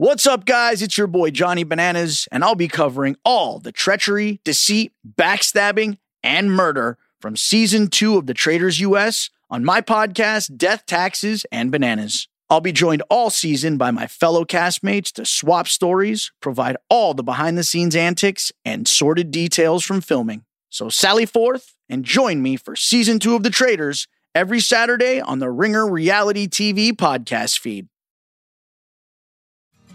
What's up, guys? It's your boy Johnny Bananas, and I'll be covering all the treachery, deceit, backstabbing, and murder from season two of The Traitors US on my podcast, Death, Taxes, and Bananas. I'll be joined all season by my fellow castmates to swap stories, provide all the behind the scenes antics, and sordid details from filming. So sally forth and join me for season two of The Traitors every Saturday on the Ringer Reality TV podcast feed.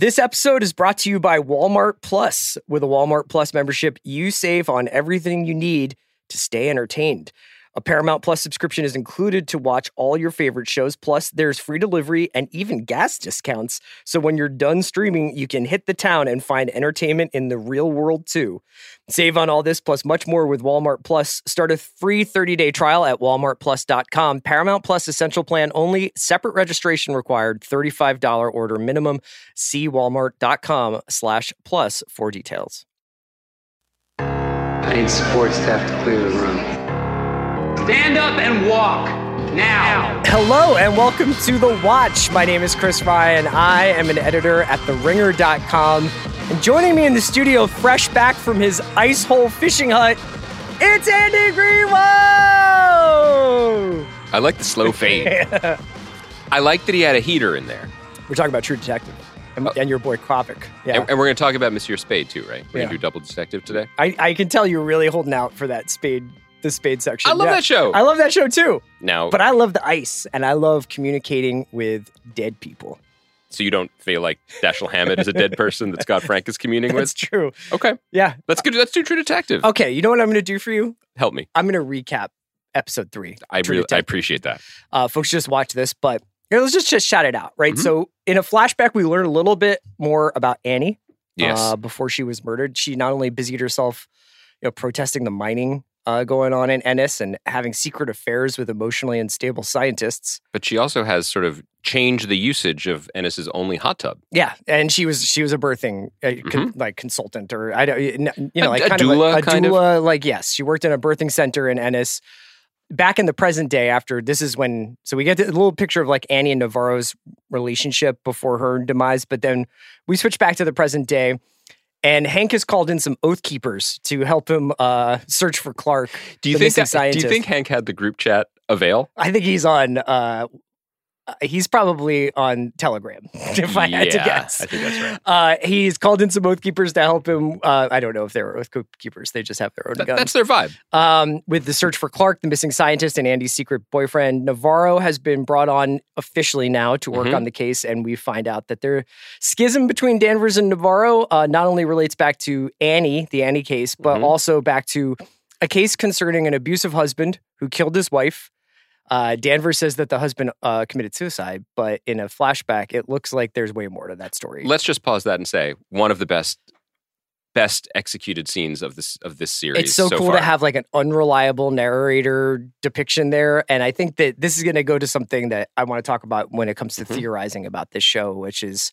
This episode is brought to you by Walmart Plus. With a Walmart Plus membership, you save on everything you need to stay entertained. A Paramount Plus subscription is included to watch all your favorite shows. Plus, there's free delivery and even gas discounts. So when you're done streaming, you can hit the town and find entertainment in the real world too. Save on all this plus much more with Walmart Plus. Start a free 30-day trial at walmartplus.com. Paramount Plus essential plan only. Separate registration required. $35 order minimum. See walmart.com slash plus for details. I need support staff to clear the room. Stand up and walk now. Hello and welcome to The Watch. My name is Chris Ryan. I am an editor at TheRinger.com. And joining me in the studio, fresh back from his ice hole fishing hut, it's Andy Greenwald! I like the slow fade. I like that he had a heater in there. We're talking about True Detective and, uh, and your boy Kovic. Yeah. And, and we're going to talk about Monsieur Spade too, right? We're Yeah. going to do Double Detective today. I, I can tell you're really holding out for that Spade, the Spade section. I love Yeah. that show. I love that show too. Now, But I love the ice and I love communicating with dead people. So you don't feel like Dashiell Hammett is a dead person that Scott Frank is communing with. That's true. Okay, Yeah. let's go. Let's do True Detective. Okay. You know what I'm going to do for you? Help me. I'm going to recap episode three. I really, I appreciate that. uh, folks just watch this, but you know, let's just, just shout it out, right? Mhm. So, in a flashback, we learn a little bit more about Annie Yes. uh, before she was murdered. She not only busied herself, you know, protesting the mining uh, going on in Ennis and having secret affairs with emotionally unstable scientists. but she also has sort of changed the usage of Ennis's only hot tub. Yeah, and she was she was a birthing uh, con- like consultant or I don't you know Mm-hmm. A- like a kind doula, of a, a kind of? Like yes, she worked in a birthing center in Ennis. Back in the present day, after this is when so we get a little picture of like Annie and Navarro's relationship before her demise, but then we switch back to the present day. And Hank has called in some oath keepers to help him uh, search for Clark. Do you think? That, do you think Hank had the group chat avail? I think he's on. Uh, uh, he's probably on Telegram, if I had to guess. I think that's right. Uh, he's called in some oath keepers to help him. Uh, I don't know if they're oath keepers; they just have their own That- guns. that's their vibe. um, with the search for Clark, the missing scientist, and Andy's secret boyfriend. Navarro has been brought on officially now to work Mhm. on the case, and we find out that their schism between Danvers and Navarro uh, not only relates back to Annie, the Annie case, but Mhm. also back to a case concerning an abusive husband who killed his wife. Uh, Danvers says that the husband uh, committed suicide, but in a flashback, it looks like there's way more to that story. Let's just pause that and say one of the best, best executed scenes of this of this series. it's so, cool far. to have like an unreliable narrator depiction there and i think that this is going to go to something that i want to talk about when it comes to Mhm. theorizing about this show which is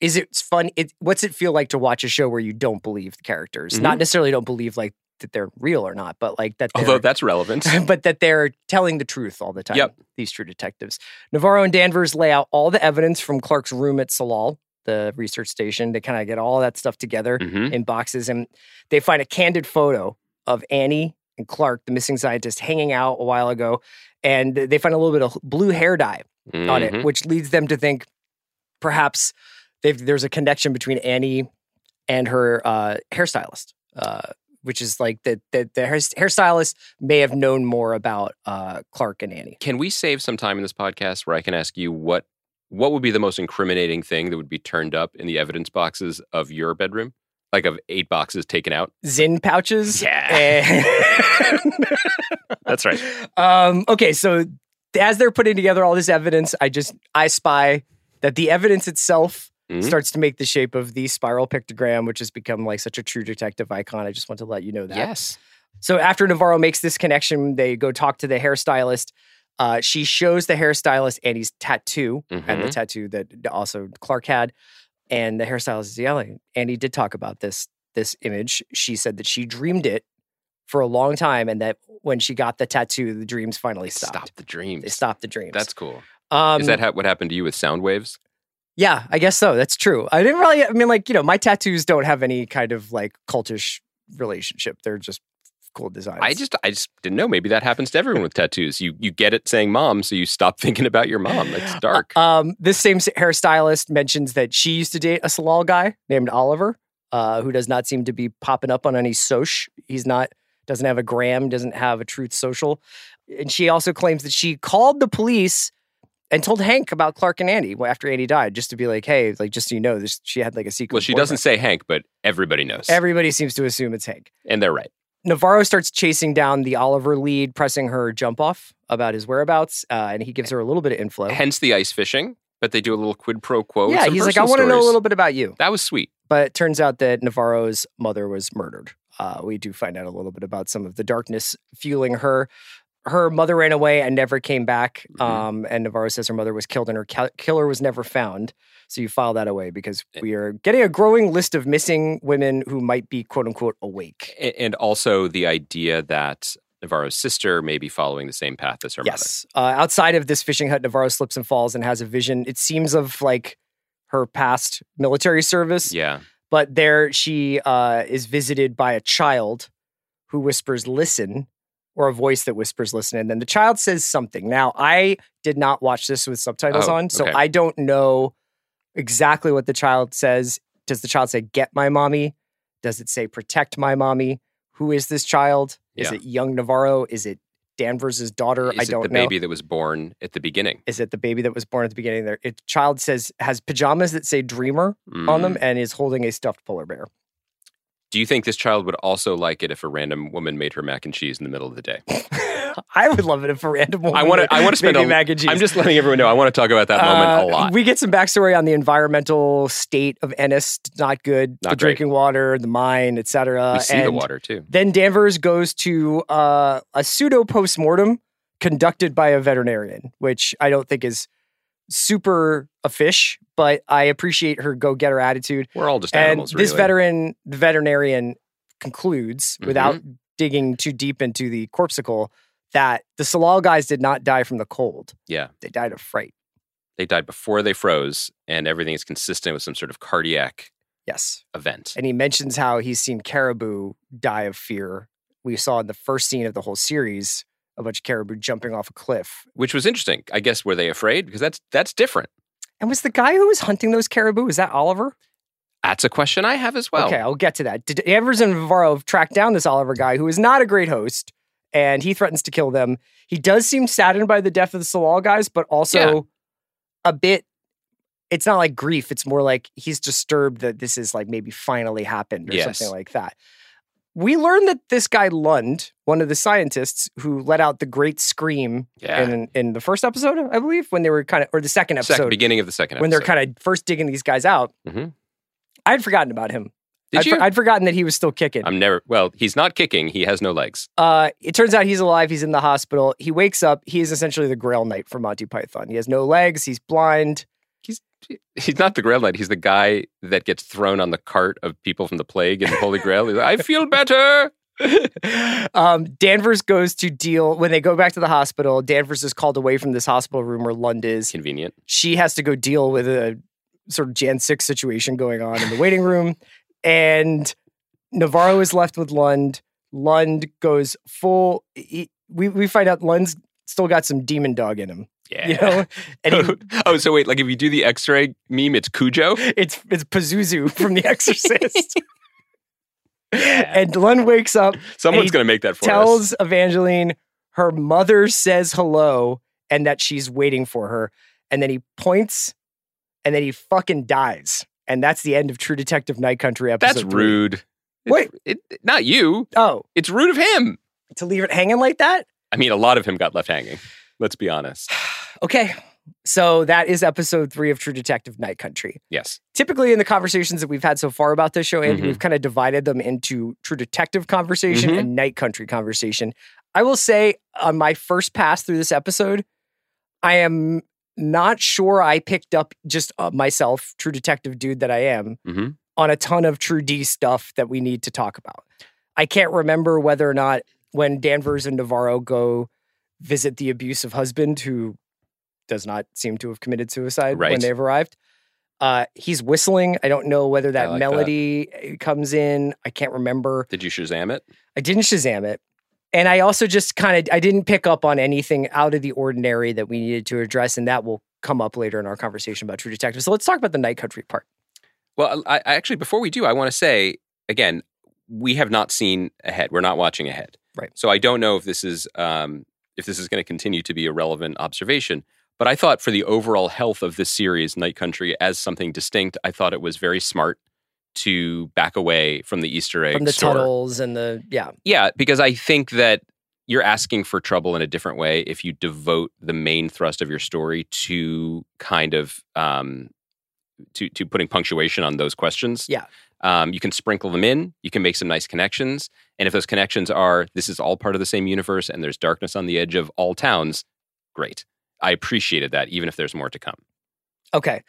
is it fun it, what's it feel like to watch a show where you don't believe the characters not necessarily don't believe like that they're real or not but like that Although that's relevant. but that they're telling the truth all the time. Yep. These true detectives. Navarro and Danvers lay out all the evidence from Clark's room at Tsalal, the research station, to kind of get all that stuff together Mhm. in boxes. And they find a candid photo of Annie and Clark, the missing scientist, hanging out a while ago. And they find a little bit of blue hair dye on Mhm. it, which leads them to think perhaps there's a connection between Annie and her uh, hairstylist. Uh, which is like that the, the hair, hairstylist may have known more about uh, Clark and Annie. Can we save some time in this podcast where I can ask you what what would be the most incriminating thing that would be turned up in the evidence boxes of your bedroom? Like of eight boxes taken out? Zyn pouches. Yeah. That's right. um, okay, so as they're putting together all this evidence, I just I spy that the evidence itself Mhm. starts to make the shape of the spiral pictogram, which has become like such a true detective icon. I just want to let you know that. Yes. So after Navarro makes this connection, they go talk to the hairstylist. Uh, she shows the hairstylist Andy's tattoo and the Mhm. tattoo that also Clark had. And the hairstylist is yelling. Andy did talk about this this image. She said that she dreamed it for a long time, and that when she got the tattoo, the dreams finally stopped. Stop the dreams. They stopped the dreams. That's cool. um, Is that how, what happened to you with sound waves? Yeah, I guess so. That's true. I didn't really. I mean, like you know, my tattoos don't have any kind of like cultish relationship. They're just cool designs. I just I just didn't know. Maybe that happens to everyone with tattoos. You you get it saying mom, so you stop thinking about your mom. It's dark. Um, this same hairstylist mentions that she used to date a Tsalal guy named Oliver, uh, who does not seem to be popping up on any soch. He's not doesn't have a gram, doesn't have a Truth Social, and she also claims that she called the police and told Hank about Clark and Andy after Andy died, just to be like, hey, like just so you know, this she had like a secret. well, she doesn't say Hank, but everybody knows, Everybody seems to assume it's Hank. and they're right. Navarro starts chasing down the Oliver lead, pressing her jump off about his whereabouts, uh, and he gives her a little bit of info. Hence the ice fishing. But they do a little quid pro quo. yeah, he's like, I want to know a little bit about you. That was sweet. But it turns out that Navarro's mother was murdered. Uh, we do find out a little bit about some of the darkness fueling her. Her mother ran away and never came back. Mhm. Um, and Navarro says her mother was killed and her ca- killer was never found. So you file that away because we are getting a growing list of missing women who might be quote unquote awake. And also the idea that Navarro's sister may be following the same path as her Yes. Uh, outside of this fishing hut, Navarro slips and falls and has a vision. It seems of like her past military service. Yeah. but there she uh, is visited by a child who whispers listen or a voice that whispers listen and then the child says something. Now i did not watch this with subtitles Oh, on so okay. i don't know exactly what the child says. Does the child say get my mommy does it say protect my mommy who is this child? Is it young navarro? Is it danvers's daughter? Is i it don't the know. baby that was born at the beginning? is it the baby that was born at the beginning there? It child says has pajamas that say dreamer on them Mm. and is holding a stuffed polar bear Do you think this child would also like it if a random woman made her mac and cheese in the middle of the day? I would love it if a random woman I want to. I want to spend made a. mac and cheese. I'm just letting everyone know. I want to talk about that moment Uh, a lot. We get some backstory on the environmental state of Ennis. Not good. Not the great. drinking water, the mine, etc. We see the water too. Then Danvers goes to uh, a pseudo postmortem conducted by a veterinarian, which I don't think is super a fish, but I appreciate her go getter attitude. We're all just And animals. this really. veteran, the veterinarian, concludes Mhm. without digging too deep into the corpsicle that the Tsalal guys did not die from the cold; Yeah, they died of fright. they died before they froze, and everything is consistent with some sort of cardiac Yes, event. and he mentions how he's seen caribou die of fear. We saw in the first scene of the whole series a bunch of caribou jumping off a cliff. which was interesting. I guess were they afraid? Because that's that's different. And was the guy who was hunting those caribou? Is that Oliver? That's a question I have as well. Okay, I'll get to that. Did Evers and Navarro track down this Oliver guy who is not a great host, and he threatens to kill them. He does seem saddened by the death of the Tsalal guys, but also Yeah. a bit. It's not like grief. It's more like he's disturbed that this is like maybe finally happened or Yes. something like that. We learned that this guy Lund, one of the scientists who let out the great scream Yeah. in in the first episode, I believe, when they were kind of, or the second episode, Second, beginning of the second when they're kind of first digging these guys out. Mhm. I had forgotten about him. Did I'd, you? for- I'd forgotten that he was still kicking. I'm never. Well, he's not kicking. He has no legs. Uh, it turns out he's alive. He's in the hospital. He wakes up. He is essentially the Grail Knight from Monty Python. He has no legs. He's blind. He's not the Grail Knight. He's the guy that gets thrown on the cart of people from the plague and the Holy Grail. He's like, I feel better. um, Danvers goes to deal when they go back to the hospital. Danvers is called away from this hospital room where Lund is. Convenient. She has to go deal with a sort of Jan 6 situation going on in the waiting room. And Navarro is left with Lund. Lund goes full. He, we, we find out Lund's still got some demon dog in him. Yeah. You know? And he, oh, so wait, like if you do the X-ray meme, it's Cujo. it's it's Pazuzu from The Exorcist. and Lund wakes up, Someone's going to make that for us. tells Evangeline her mother says hello and that she's waiting for her. And then he points and then he fucking dies. And that's the end of True Detective Night Country episode. That's three. rude. Wait. It, it- not you. Oh, It's rude of him. to leave it hanging like that? I mean, a lot of him got left hanging. Let's be honest. Okay. So that is episode three of True Detective Night Country. Yes. Typically, in the conversations that we've had so far about this show, Andy, Mhm. we've kind of divided them into True Detective conversation Mhm. and Night Country conversation. I will say, on my first pass through this episode, I am not sure I picked up just uh, myself, True Detective dude that I am, hmm on a ton of True D stuff that we need to talk about. I can't remember whether or not when Danvers and Navarro go visit the abusive husband who does not seem to have committed suicide when they've arrived. Uh, he's whistling. I don't know whether that like melody uh, comes in. I can't remember. Did you Shazam it? I didn't Shazam it. And I also just kind of I didn't pick up on anything out of the ordinary that we needed to address, and that will come up later in our conversation about True Detective. So let's talk about the Night Country part. Well, I, I actually, before we do, I want to say again, we have not seen ahead. We're not watching ahead. Right. So I don't know if this is um, if this is going to continue to be a relevant observation. But I thought for the overall health of this series, Night Country, as something distinct, I thought it was very smart to back away from the Easter egg From the store. tunnels and the yeah. Yeah, because I think that you're asking for trouble in a different way if you devote the main thrust of your story to kind of um, to to putting punctuation on those questions. Yeah. Um, you can sprinkle them in. You can make some nice connections, and if those connections are this is all part of the same universe, and there's darkness on the edge of all towns, great. I appreciated that, even if there's more to come. Okay.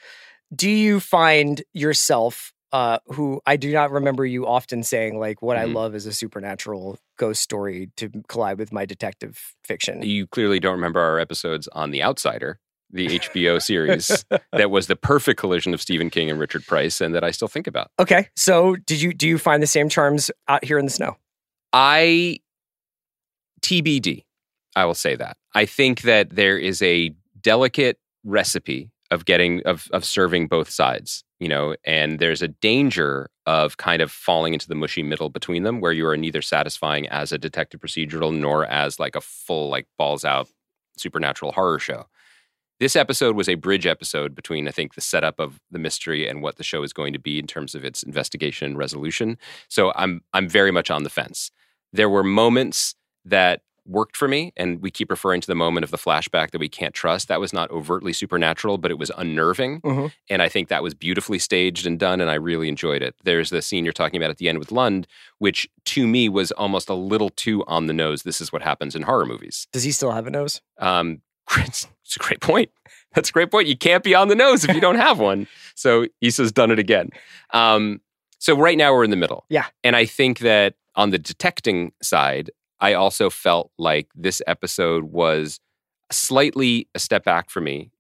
Do you find yourself, uh, who I do not remember you often saying, like, what I Mhm. love is a supernatural ghost story to collide with my detective fiction? You clearly don't remember our episodes on The Outsider, the HBO series that was the perfect collision of Stephen King and Richard Price, and that I still think about. Okay. So did you do you find the same charms out here in the snow? I TBD. I will say that. I think that there is a delicate recipe of getting of of serving both sides, you know, and there's a danger of kind of falling into the mushy middle between them where you are neither satisfying as a detective procedural nor as like a full like balls out supernatural horror show. This episode was a bridge episode between I think the setup of the mystery and what the show is going to be in terms of its investigation resolution. So I'm I'm very much on the fence. There were moments that worked for me and we keep referring to the moment of the flashback that we can't trust that was not overtly supernatural but it was unnerving Mhm. and i think that was beautifully staged and done and i really enjoyed it there's the scene you're talking about at the end with lund which to me was almost a little too on the nose this is what happens in horror movies Does he still have a nose? um, it's, it's a great point. That's a great point. You can't be on the nose if you don't have one. So Issa's done it again. Um, so right now we're in the middle. Yeah. And I think that on the detecting side, I also felt like this episode was slightly a step back for me.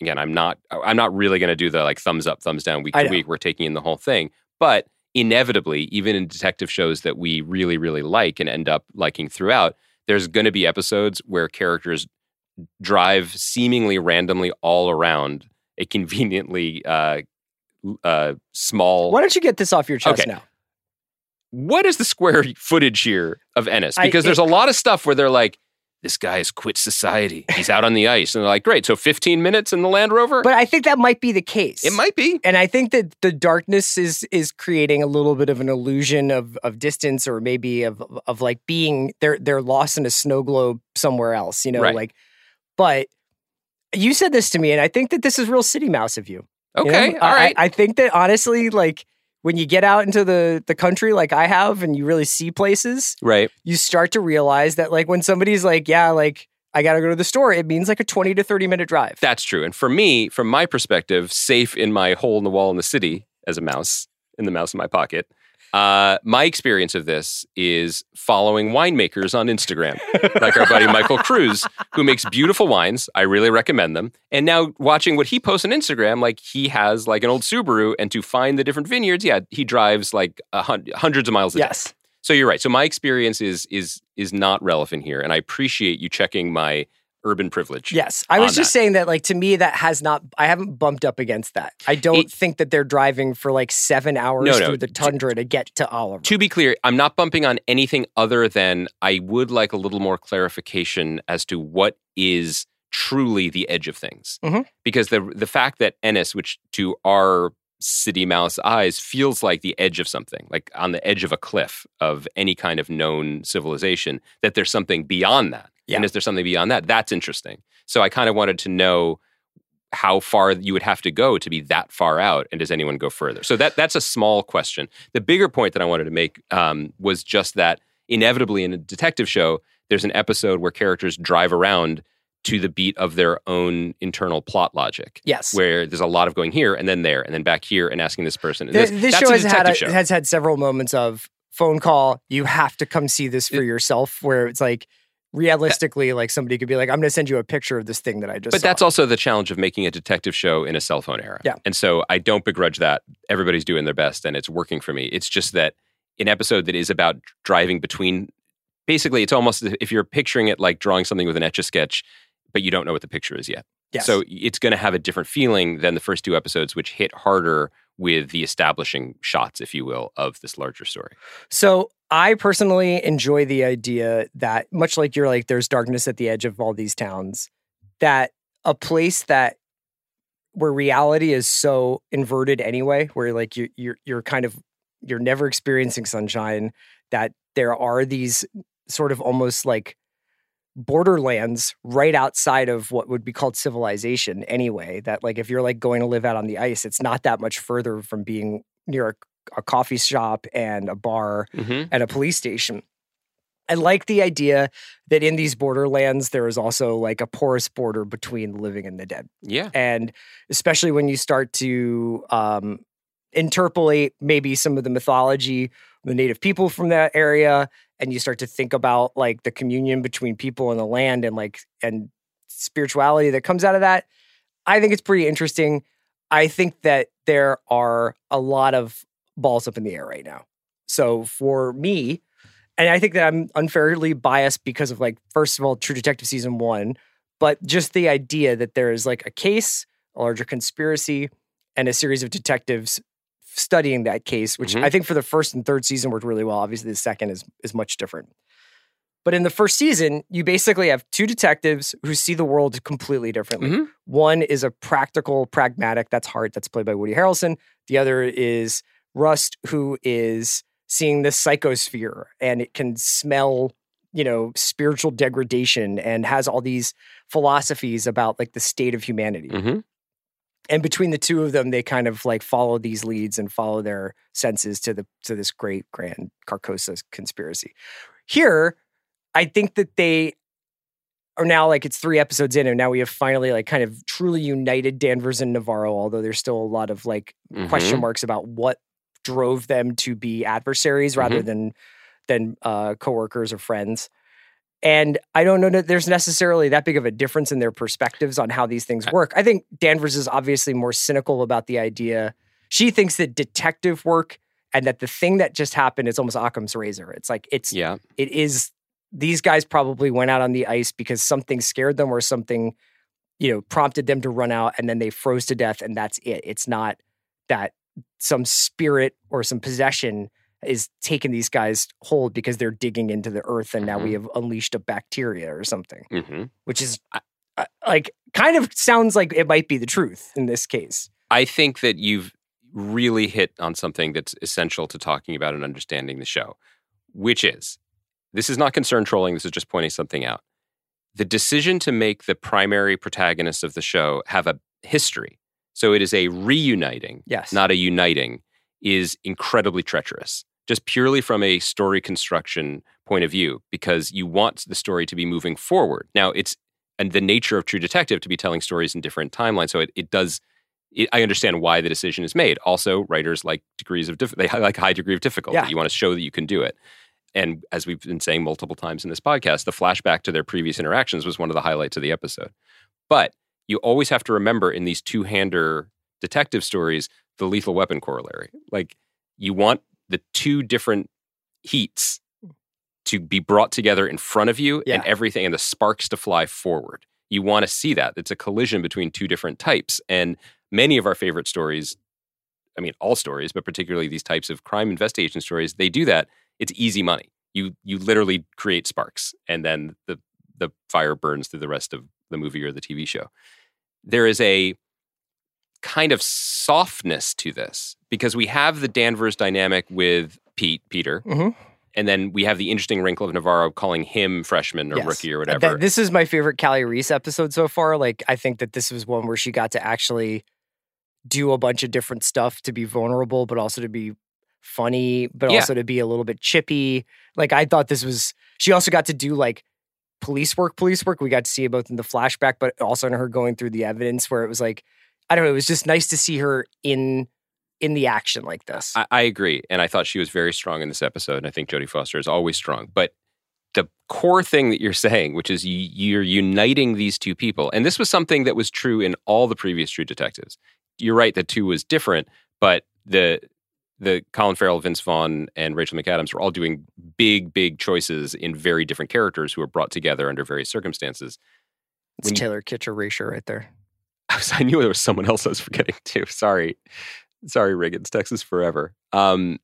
Again, I'm not I'm not really going to do the like thumbs up, thumbs down week to week. We're taking in the whole thing, but inevitably, even in detective shows that we really really like and end up liking throughout, there's going to be episodes where characters drive seemingly randomly all around a conveniently uh, uh, small. Why don't you get this off your chest Okay. now? What is the square footage here of Ennis? I- Because it- there's a lot of stuff where they're like, this guy has quit society. He's out on the ice. And they're like, great. So 15 minutes in the Land Rover? But I think that might be the case. it might be. and I think that the darkness is is creating a little bit of an illusion of of distance or maybe of of like being they're they're lost in a snow globe somewhere else, you know, Right. like but you said this to me and I think that this is real city mouse of you. you know? Okay. I, all right. I, I think that honestly, like when you get out into the the country like I have and you really see places, right. you start to realize that like when somebody's like, yeah, like I gotta go to the store, it means like a 20 to 30 minute drive. That's true. And for me, from my perspective, safe in my hole in the wall in the city as a mouse, in the mouse in my pocket, uh, my experience of this is following winemakers on Instagram, like our buddy Michael Cruz, who makes beautiful wines. I really recommend them. And now watching what he posts on Instagram, like he has like an old Subaru, and to find the different vineyards, yeah, he drives like a hun- hundreds of miles a day. yes. So you're right. So my experience is is is not relevant here, and I appreciate you checking my urban privilege. Yes. I was just that. saying that, like, to me, that has not, I haven't bumped up against that. I don't It- think that they're driving for like seven hours No, no. through the tundra to get to Oliver. To be clear, I'm not bumping on anything other than I would like a little more clarification as to what is truly the edge of things. Mhm. Because the the fact that Ennis, which to our city mouse eyes feels like the edge of something, like on the edge of a cliff of any kind of known civilization, that there's something beyond that. Yeah. And is there something beyond that? That's interesting. So I kind of wanted to know how far you would have to go to be that far out, and does anyone go further? So that that's a small question. The bigger point that I wanted to make um, was just that inevitably in a detective show, there's an episode where characters drive around to the beat of their own internal plot logic. Yes. Where there's a lot of going here and then there and then back here and asking this person. And Th- this, this that's show a has had a, show. has had several moments of phone call. You have to come see this for It- yourself. Where it's like realistically, like somebody could be like, "I'm going to send you a picture of this thing that I just." But saw." that's also the challenge of making a detective show in a cell phone era. Yeah. And so I don't begrudge that. Everybody's doing their best and it's working for me. It's just that an episode that is about driving between basically it's almost if you're picturing it like drawing something with an etch a sketch, but you don't know what the picture is yet. Yes. So it's going to have a different feeling than the first two episodes, which hit harder with the establishing shots, if you will, of this larger story. So I personally enjoy the idea that much like you're like there's darkness at the edge of all these towns, that a place that where reality is so inverted anyway, where like you you're you're kind of you're never experiencing sunshine, that there are these sort of almost like borderlands right outside of what would be called civilization anyway that like if you're like going to live out on the ice it's not that much further from being near a, a coffee shop and a bar Mm-hmm. and a police station. I like the idea that in these borderlands, there is also like a porous border between the living and the dead. Yeah. And especially when you start to um, interpolate maybe some of the mythology, the native people from that area, and you start to think about like the communion between people and the land and like, and spirituality that comes out of that. I think it's pretty interesting. I think that there are a lot of balls up in the air right now. So for me, and I think that I'm unfairly biased because of like, first of all, True Detective season one, but just the idea that there is like a case, a larger conspiracy, and a series of detectives studying that case, which Mhm. I think for the first and third season worked really well. Obviously, the second is is much different. But in the first season, you basically have two detectives who see the world completely differently. Mhm. One is a practical, pragmatic, that's Hart, that's played by Woody Harrelson. The other is Rust, who is seeing the psychosphere and it can smell, you know, spiritual degradation and has all these philosophies about like the state of humanity. hmm And between the two of them, they kind of like follow these leads and follow their senses to the to this great grand Carcosa conspiracy. Here, I think that they are now like it's three episodes in, and now we have finally like kind of truly united Danvers and Navarro, although there's still a lot of like question marks about what drove them to be adversaries rather than than uh, coworkers or friends. And I don't know that there's necessarily that big of a difference in their perspectives on how these things work. I think Danvers is obviously more cynical about the idea. She thinks that detective work and that the thing that just happened is almost Occam's razor. It's like it's Yeah. it is these guys probably went out on the ice because something scared them or something you know prompted them to run out and then they froze to death and that's it it's not that some spirit or some possession is taking these guys hold because they're digging into the earth and now we have unleashed a bacteria or something. Hmm which is uh, like kind of sounds like it might be the truth in this case. I think that you've really hit on something that's essential to talking about and understanding the show, which is this is not concern trolling, this is just pointing something out. The decision to make the primary protagonists of the show have a history, so it is a reuniting, yes not a uniting, is incredibly treacherous, just purely from a story construction point of view, because you want the story to be moving forward. Now, it's and the nature of True Detective to be telling stories in different timelines, so it, it does. It, I understand why the decision is made. Also, writers like degrees of diff- they like a high degree of difficulty. Yeah. You want to show that you can do it. And as we've been saying multiple times in this podcast, the flashback to their previous interactions was one of the highlights of the episode. But you always have to remember in these two hander detective stories the lethal weapon corollary. Like you want the two different heats to be brought together in front of you Yeah. and everything and the sparks to fly forward. You want to see that. It's a collision between two different types. And many of our favorite stories, I mean all stories, but particularly these types of crime investigation stories, they do that. It's easy money. You you literally create sparks and then the the fire burns through the rest of the movie or the TV show. There is a kind of softness to this because we have the Danvers dynamic with Pete, Peter, Mhm. And then we have the interesting wrinkle of Navarro calling him freshman or Yes. rookie or whatever. this is my favorite Kali Reis episode so far. Like, I think that this was one where she got to actually do a bunch of different stuff to be vulnerable, but also to be funny, but Yeah. also to be a little bit chippy. Like, I thought this was, she also got to do like police work, police work. We got to see it both in the flashback, but also in her going through the evidence where it was like, I don't know, it was just nice to see her in in the action like this. I, I agree. And I thought she was very strong in this episode. And I think Jodie Foster is always strong. But the core thing that you're saying, which is you, you're uniting these two people, and this was something that was true in all the previous True Detectives. You're right that two was different, but the the Colin Farrell, Vince Vaughn, and Rachel McAdams were all doing big, big choices in very different characters who were brought together under various circumstances. it's when you- Taylor Kitsch erasure right there. I, was, I knew there was someone else I was forgetting too. Sorry, sorry, Riggins, Texas forever. Um,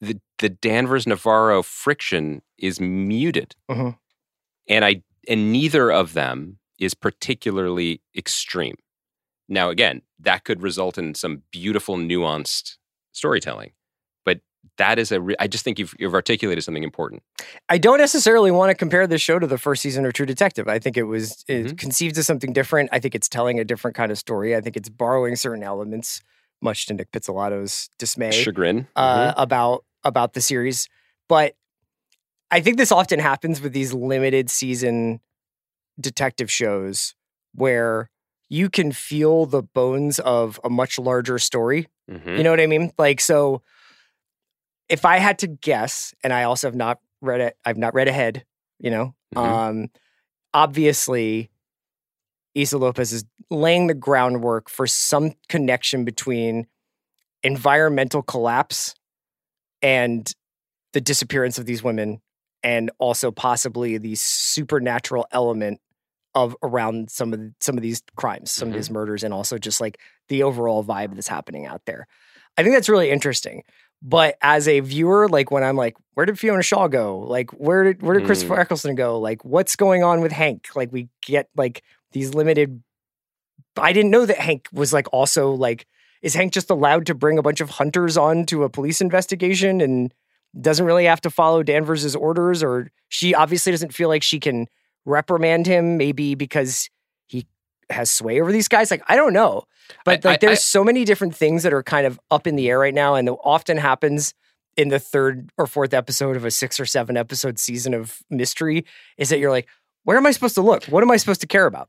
the the Danvers Navarro friction is muted, Mhm. and I and neither of them is particularly extreme. Now, again, that could result in some beautiful, nuanced storytelling, but that is a. Re- I just think you've you've articulated something important. I don't necessarily want to compare this show to the first season of True Detective. I think it was it Mhm. conceived as something different. I think it's telling a different kind of story. I think it's borrowing certain elements, much to Nic Pizzolatto's dismay, Chagrin. uh, about about the series. But I think this often happens with these limited season detective shows where you can feel the bones of a much larger story Mhm. Mhm. you know what I mean? Like, so if I had to guess, and I also have not read it, I've not read ahead, you know, Mhm. um, obviously, Issa Lopez is laying the groundwork for some connection between environmental collapse and the disappearance of these women, and also possibly the supernatural element of around some of the, some of these crimes, some Mhm. of these murders, and also just like the overall vibe that's happening out there. I think that's really interesting. But as a viewer, like when I'm like, where did Fiona Shaw go? Like, where did where did Christopher Mm. Eccleston go? Like, what's going on with Hank? Like, we get like these limited. I didn't know that Hank was like also like, is Hank just allowed to bring a bunch of hunters on to a police investigation and doesn't really have to follow Danvers's orders? Or she obviously doesn't feel like she can reprimand him, maybe because he has sway over these guys. Like, I don't know. But I- like, I- there's I- so many different things that are kind of up in the air right now, and often happens in the third or fourth episode of a six or seven episode season of mystery. Is that you're like, where am I supposed to look? What am I supposed to care about?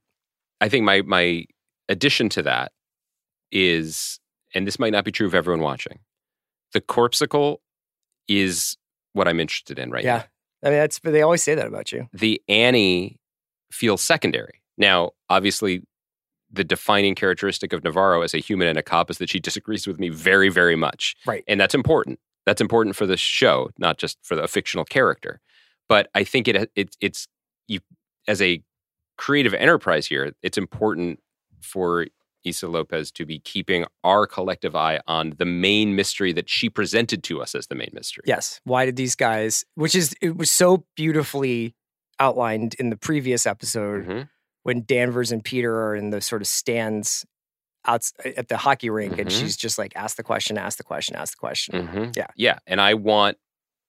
I think my my addition to that is, and this might not be true of everyone watching, the corpsicle is what I'm interested in right yeah, now. I mean that's But they always say that about you. The Annie feels secondary. Now, obviously, the defining characteristic of Navarro as a human and a cop is that she disagrees with me very, very much. Right. And that's important. That's important for the show, not just for the fictional character. But I think it it it's you as a creative enterprise here, it's important for Issa Lopez to be keeping our collective eye on the main mystery that she presented to us as the main mystery. Yes. Why did these guys? Which is it was so beautifully outlined in the previous episode Mhm. when Danvers and Peter are in the sort of stands out at the hockey rink, and Mhm. she's just like, ask the question, ask the question, ask the question. Mhm. Yeah. Yeah. And I want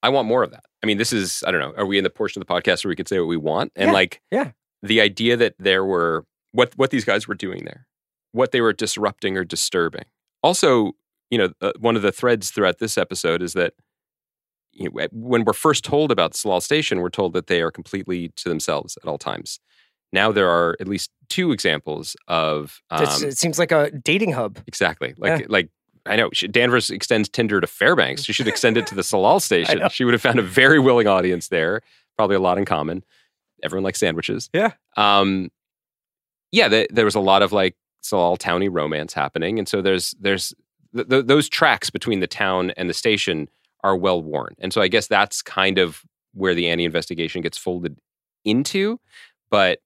I want more of that. I mean, this is, I don't know, are we in the portion of the podcast where we could say what we want? And Yeah, like yeah. the idea that there were what what these guys were doing there, what they were disrupting or disturbing. Also, you know, uh, one of the threads throughout this episode is that you know, when we're first told about Tsalal Station, we're told that they are completely to themselves at all times. Now there are at least two examples of um, it seems like a dating hub. Exactly. Like Yeah. like I know Danvers extends Tinder to Fairbanks. She should extend it to the Tsalal station. She would have found a very willing audience there. Probably a lot in common. Everyone likes sandwiches. Yeah. Um, yeah. The, there was a lot of like Tsalal towny romance happening, and so there's there's th- th- those tracks between the town and the station are well worn, and so I guess that's kind of where the Annie investigation gets folded into. But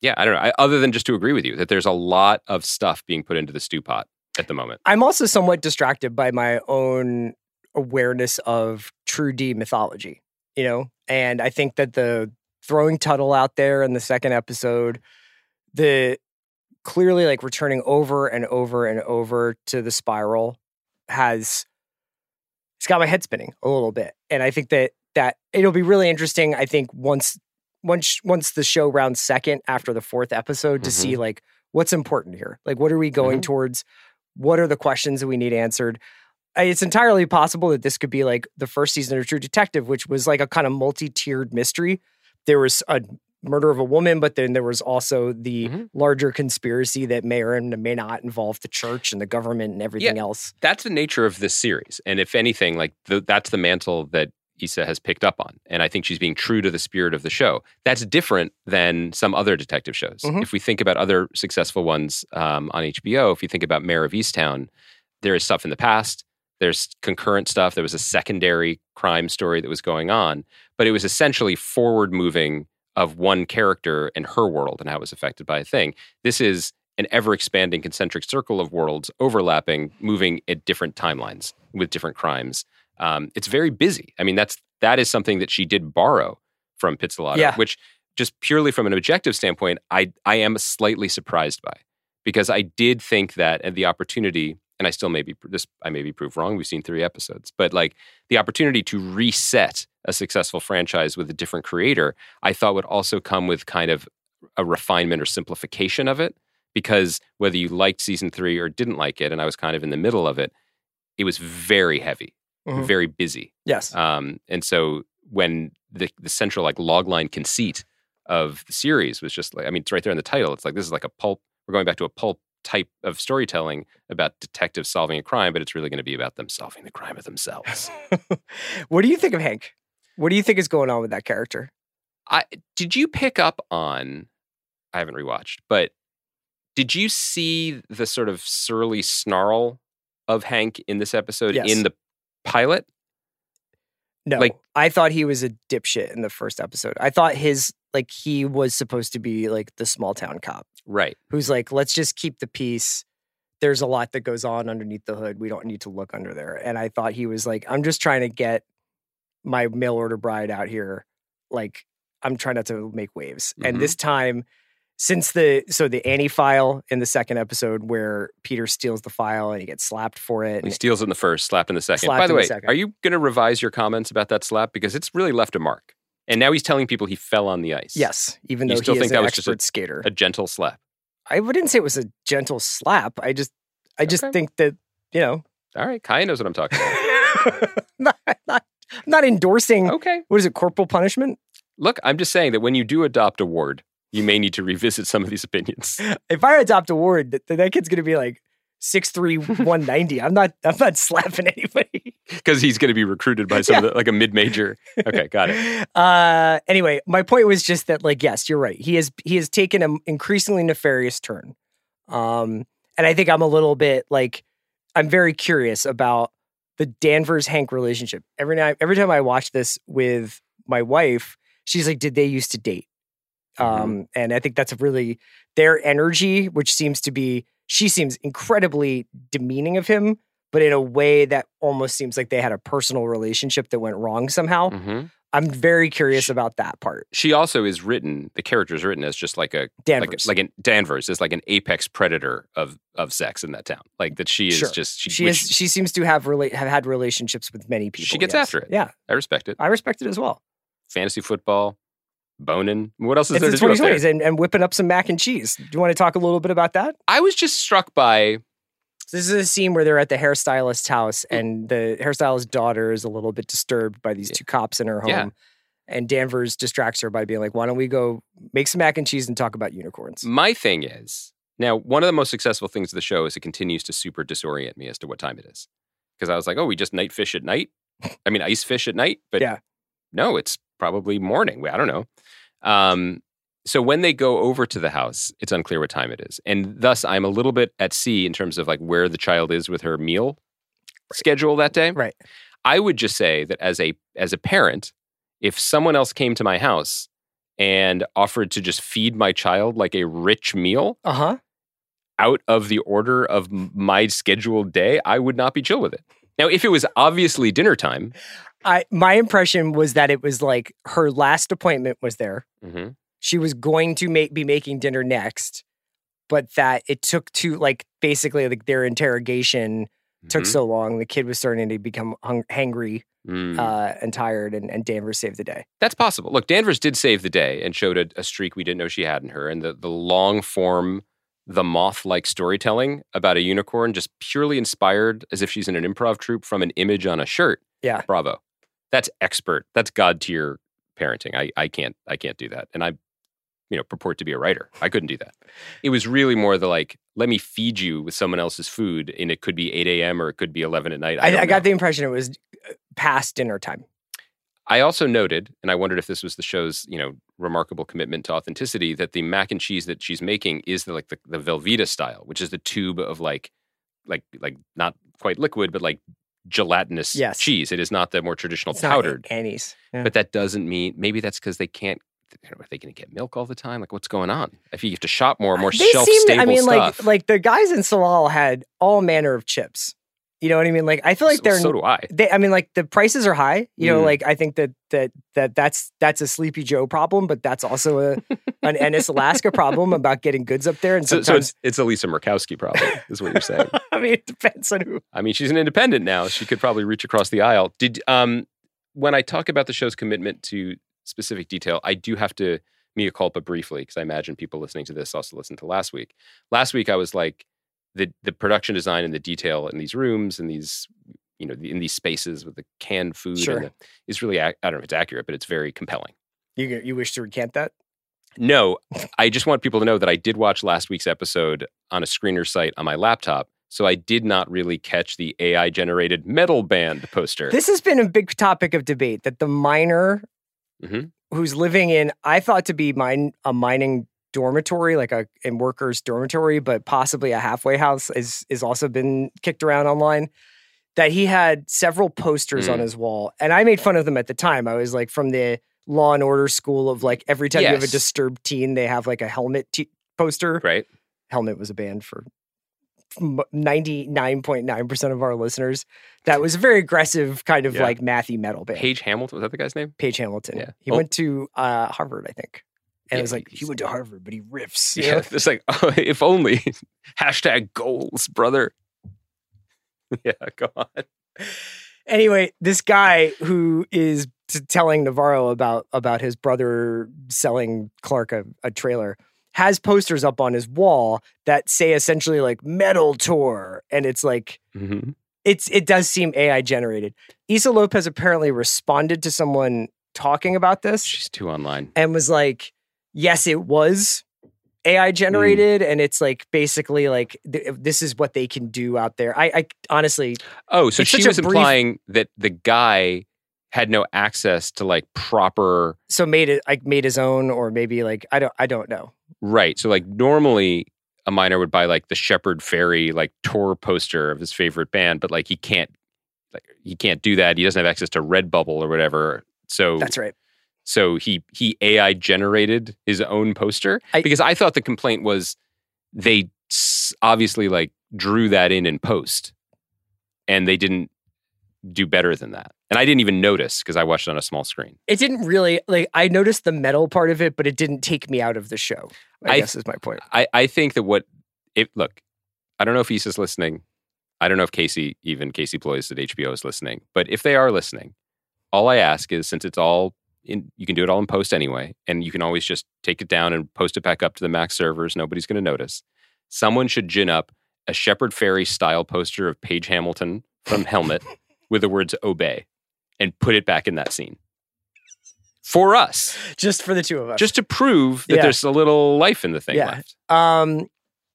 yeah, I don't know. I, other than just to agree with you that there's a lot of stuff being put into the stew pot at the moment. I'm also somewhat distracted by my own awareness of true D mythology, you know? And I think that the throwing Tuttle out there in the second episode, the clearly like returning over and over and over to the spiral has it's got my head spinning a little bit. And I think that that it'll be really interesting. I think once once once the show rounds second after the fourth episode to Mm-hmm. see like what's important here. Like what are we going Mhm. towards? What are the questions that we need answered? It's entirely possible that this could be like the first season of True Detective, which was like a kind of multi-tiered mystery. There was a murder of a woman, but then there was also the Mhm. larger conspiracy that may or may not involve the church and the government and everything else. that's the nature of this series. And if anything, like the, that's the mantle that Issa has picked up on. And I think she's being true to the spirit of the show. That's different than some other detective shows. Mhm. If we think about other successful ones um, on HBO, if you think about Mare of Easttown, there is stuff in the past. There's concurrent stuff. There was a secondary crime story that was going on, but it was essentially forward moving of one character and her world and how it was affected by a thing. This is an ever expanding concentric circle of worlds overlapping, moving at different timelines with different crimes. Um, it's very busy. I mean, that's that is something that she did borrow from Pizzolatto, Yeah. which just purely from an objective standpoint, I I am slightly surprised by because I did think that and the opportunity, and I still may be this I may be proved wrong. We've seen three episodes, but like the opportunity to reset a successful franchise with a different creator, I thought would also come with kind of a refinement or simplification of it. Because whether you liked season three or didn't like it, and I was kind of in the middle of it, it was very heavy, Mhm. very busy. Yes. Um, and so when the the central like logline conceit of the series was just like, I mean, it's right there in the title. It's like this is like a pulp. We're going back to a pulp type of storytelling about detectives solving a crime, but it's really going to be about them solving the crime of themselves. what do you think of Hank? What do you think is going on with that character? I did you pick up on? I haven't rewatched, but did you see the sort of surly snarl of Hank in this episode Yes. in the pilot? No, Like- I thought he was a dipshit in the first episode. I thought his like he was supposed to be like the small town cop Right. who's like, let's just keep the peace. There's a lot that goes on underneath the hood. We don't need to look under there. And I thought he was like, I'm just trying to get my mail order bride out here. Like, I'm trying not to make waves. And Mhm. this time, since the so the Annie file in the second episode where Peter steals the file and he gets slapped for it. He and- steals in the first, slap in the second. By the in the way, are you going to revise your comments about that slap because it's really left a mark? And now he's telling people he fell on the ice. yes, even You though still he think is that an was just a- skater. a gentle slap. I wouldn't say it was a gentle slap. I just I just Okay. think that, you know, All right, Kaya knows what I'm talking about. not, not, I'm not endorsing okay. what is it, corporal punishment? Look, I'm just saying that when you do adopt a ward, you may need to revisit some of these opinions. If I adopt a ward, that, that kid's gonna be like six three one ninety. I'm not I'm not slapping anybody. Because he's going to be recruited by some Yeah. of the, like a mid major. Okay, got it. Uh anyway, my point was just that like yes, you're right. He has he has taken an increasingly nefarious turn. Um and I think I'm a little bit like I'm very curious about the Danvers Hank relationship. Every night every time I watch this with my wife, she's like did they used to date? Um and I think that's a really their energy which seems to be she seems incredibly demeaning of him but in a way that almost seems like they had a personal relationship that went wrong somehow. Mhm. I'm very curious about that part. She also is written. The character is written as just like a Danvers. like like an Danvers is like an apex predator of of sex in that town. Like that she is Sure. just she, she which- is. She seems to have rela- have had relationships with many people. She gets yes. after it. Yeah, I respect it. I respect it as well. Fantasy football, boning. What else is It's there the to do up there? 2020s and, and whipping up some mac and cheese. Do you want to talk a little bit about that? I was just struck by So this is a scene where they're at the hairstylist's house, Mm. and the hairstylist's daughter is a little bit disturbed by these two cops in her home. Yeah. And Danvers distracts her by being like, "Why don't we go make some mac and cheese and talk about unicorns?" My thing is now one of the most successful things of the show is it continues to super disorient me as to what time it is. Because I was like, oh, we just night fish at night. I mean, ice fish at night, but Yeah. no, it's probably morning. I don't know. Um, so when they go over to the house, it's unclear what time it is, and thus I'm a little bit at sea in terms of like where the child is with her meal schedule that day. Right. I would just say that as a as a parent, if someone else came to my house and offered to just feed my child like a rich meal Uh huh. out of the order of my scheduled day, I would not be chill with it. Now, if it was obviously dinner time, I my impression was that it was like her last appointment was there. mhm, she was going to make be making dinner next, but that it took to like basically like their interrogation took Mhm. so long. The kid was starting to become hung- hangry Mm. uh, and tired, and, and Danvers saved the day. That's possible. Look, Danvers did save the day and showed a, a streak we didn't know she had in her, and the the long form, the moth like storytelling about a unicorn, just purely inspired as if she's in an improv troupe from an image on a shirt. Yeah. bravo. That's expert. That's god tier parenting. I I can't I can't do that, and I, you know, purport to be a writer. I couldn't do that. It was really more the like, let me feed you with someone else's food, and it could be eight a.m. or it could be eleven at night. I, I, I, got the impression it was uh, past dinner time. I also noted, and I wondered if this was the show's, you know, remarkable commitment to authenticity, that the mac and cheese that she's making is the like the, the Velveeta style, which is the tube of like, like, like not quite liquid, but like gelatinous Yes. cheese. It is not the more traditional It's powdered. Annie's. Yeah. But that doesn't mean maybe that's because they can't. Are they going to get milk all the time? Like, what's going on? If you have to shop more, more they shelf seemed, stable I mean, stuff. like like the guys in Tsalal had all manner of chips. You know what I mean? Like I feel like so, they're so do I. they I mean like the prices are high. You know, Mm. like I think that that that that's that's a Sleepy Joe problem, but that's also a an Ennis Alaska problem about getting goods up there. And So, so it's it's a Lisa Murkowski problem, is what you're saying. I mean it depends on who. I mean, she's an independent now. She could probably reach across the aisle. Did um when I talk about the show's commitment to specific detail, I do have to mea culpa briefly because I imagine people listening to this also listened to last week. Last week I was like the the production design and the detail in these rooms and these you know in these spaces with the canned food Sure. and the, is really I don't know if it's accurate, but it's very compelling. You you wish to recant that? No, I just want people to know that I did watch last week's episode on a screener site on my laptop. So I did not really catch the AI generated metal band poster. This has been a big topic of debate that the miner Mhm. who's living in I thought to be mine a mining dormitory, like a in workers dormitory, but possibly a halfway house is is also been kicked around online. That he had several posters on Mm. his wall, and I made fun of them at the time. I was like from the Law and Order school of like every time you have a disturbed teen, they have like a helmet t- poster. right? Helmet was a band for ninety nine point nine percent of our listeners. That was a very aggressive kind of Yeah. like mathy metal band. Page Hamilton was that the guy's name? Page Hamilton. Yeah. He Oh. went to uh, Harvard, I think. And Yeah, it was like, he- went to Harvard, but he riffs. Yeah, know? it's like oh, if only hashtag goals, brother. yeah, go on. Anyway, this guy who is t- telling Navarro about about his brother selling Clark a, a trailer has posters up on his wall that say essentially like metal tour. And it's like, Mhm. it's it does seem AI generated. Issa Lopez apparently responded to someone talking about this. She's too online. and was like, yes, it was AI generated. And it's like basically like th- this is what they can do out there. I, I honestly, Oh, so she was brief- implying that the guy had no access to like proper so made it like made his own, or maybe like, I don't, I don't know. right. So like normally a miner would buy like the Shepard Fairey like tour poster of his favorite band, but like he can't like he can't do that. He doesn't have access to Redbubble or whatever. So That's right. So he he AI generated his own poster I- because I thought the complaint was they obviously like drew that in in post, and they didn't do better than that. And I didn't even notice because I watched it on a small screen. It didn't really like, I noticed the metal part of it, but it didn't take me out of the show. I, I- guess is my point. I I think that what if look, I don't know if Issa's listening. I don't know if Casey even Casey Bloys at HBO is listening, but if they are listening, all I ask is since it's all in, you can do it all in post anyway, and you can always just take it down and post it back up to the Max servers. Nobody's going to notice. Someone should gin up a Shepard Fairey style poster of Page Hamilton from Helmet with the words "Obey" and put it back in that scene for us, Just for the two of us. just to prove that Yeah. there's a little life in the thing Yeah. left. Um,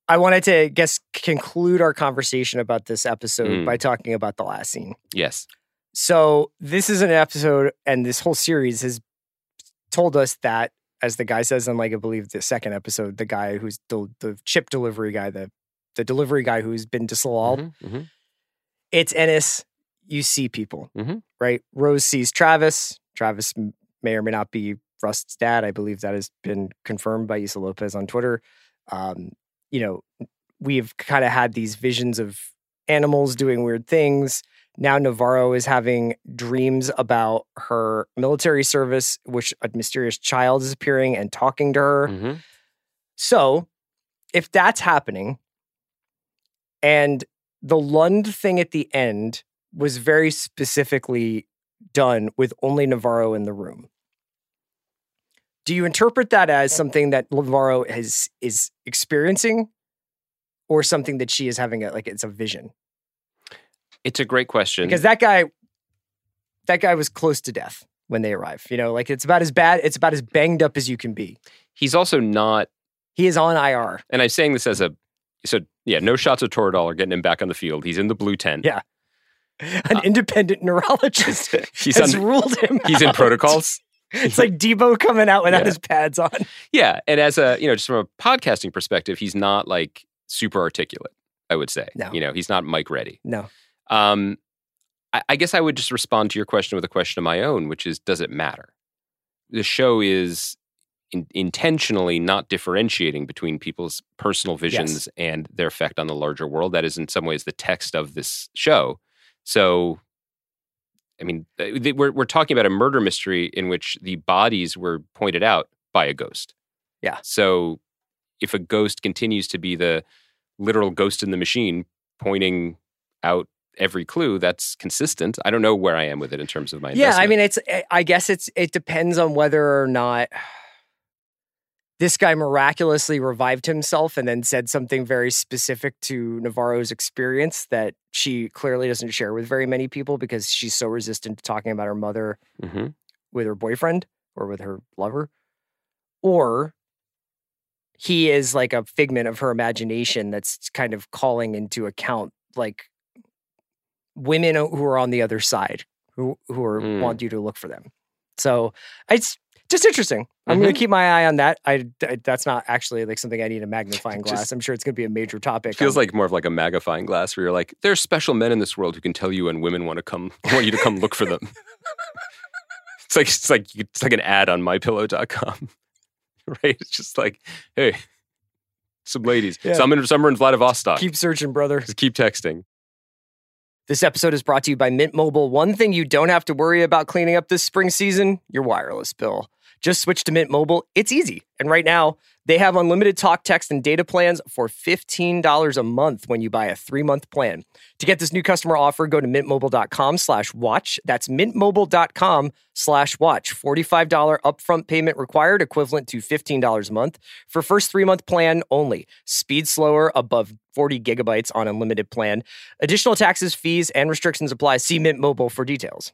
I wanted to guess conclude our conversation about this episode Mm. by talking about the last scene. Yes. So this is an episode, and this whole series has told us that, as the guy says in like I believe the second episode, the guy who's the the chip delivery guy, the the delivery guy who's been to Tsalal, Mhm, mhm. it's Ennis. You see people, Mhm. right? Rose sees Travis. Travis may or may not be Rust's dad. I believe that has been confirmed by Issa Lopez on Twitter. Um, you know, we've kind of had these visions of animals doing weird things. Now Navarro is having dreams about her military service, which a mysterious child is appearing and talking to her. Mhm. So, if that's happening, and the Lund thing at the end was very specifically done with only Navarro in the room. Do you interpret that as something that Navarro has is experiencing, or something that she is having a like it's a vision? It's a great question. Because that guy, that guy was close to death when they arrive. You know, like it's about as bad, it's about as banged up as you can be. he's also not, He is on IR. and I'm saying this as a, so yeah, no shots of Toradol are getting him back on the field. He's in the blue tent. Yeah. An independent neurologist He's has on- ruled him. He's in protocols. It's like Deebo coming out without Yeah. his pads on. Yeah, and as a you know, just from a podcasting perspective, he's not like super articulate. I would say, No. you know, he's not Mike Ready. No. Um, I, I guess I would just respond to your question with a question of my own, which is, does it matter? The show is in, intentionally not differentiating between people's personal visions and their effect on the larger world. That is, in some ways, the text of this show. So, I mean, uh, th- we're we're talking about a murder mystery in which the bodies were pointed out by a ghost. Yeah. So, if a ghost continues to be the literal ghost in the machine pointing out every clue, that's consistent. I don't know where I am with it in terms of my Yeah, I mean, it's. eh, I guess it's. It depends on whether or not this guy miraculously revived himself and then said something very specific to Navarro's experience that she clearly doesn't share with very many people because she's so resistant to talking about her mother Mhm. with her boyfriend or with her lover, or he is like a figment of her imagination that's kind of calling into account like women who are on the other side who who are Mm. want you to look for them. So it's just interesting. I'm going to mm-hmm. keep my eye on that. I, I- that's not actually like something I need a magnifying glass. Just- I'm sure it's going to be a major topic. Feels on- like more of like a magnifying glass where you're like, there's special men in this world who can tell you when women want to come, want you to come look for them. it's like it's like it's like an ad on mypillow.com. right? It's just like, hey, some ladies. Yeah. Some in some are in Vladivostok. keep searching, brother. just keep texting. This episode is brought to you by Mint Mobile. One thing you don't have to worry about cleaning up this spring season your wireless bill. Just switch to Mint Mobile. It's easy. And right now, they have unlimited talk, text, and data plans for $15 a month when you buy a three month plan. To get this new customer offer, go to mintmobile.com slash watch. That's mintmobile.com slash watch. $45 upfront payment required, equivalent to $15 a month for first three month plan only. Speed slower above 40 gigabytes on unlimited plan. Additional taxes, fees, and restrictions apply. See Mint Mobile for details.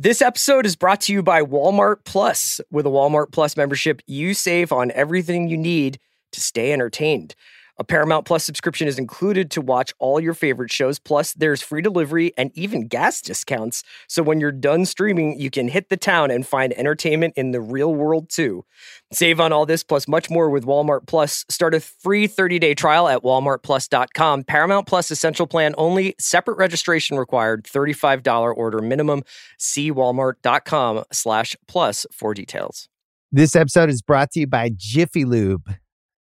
This episode is brought to you by Walmart Plus. With a Walmart Plus membership, you save on everything you need to stay entertained. A Paramount Plus subscription is included to watch all your favorite shows. Plus, there's free delivery and even gas discounts. So when you're done streaming, you can hit the town and find entertainment in the real world too. Save on all this plus much more with Walmart Plus. Start a free 30-day trial at walmartplus.com. Paramount Plus essential plan only. Separate registration required. $35 order minimum. See walmart.com slash plus for details. This episode is brought to you by Jiffy Lube.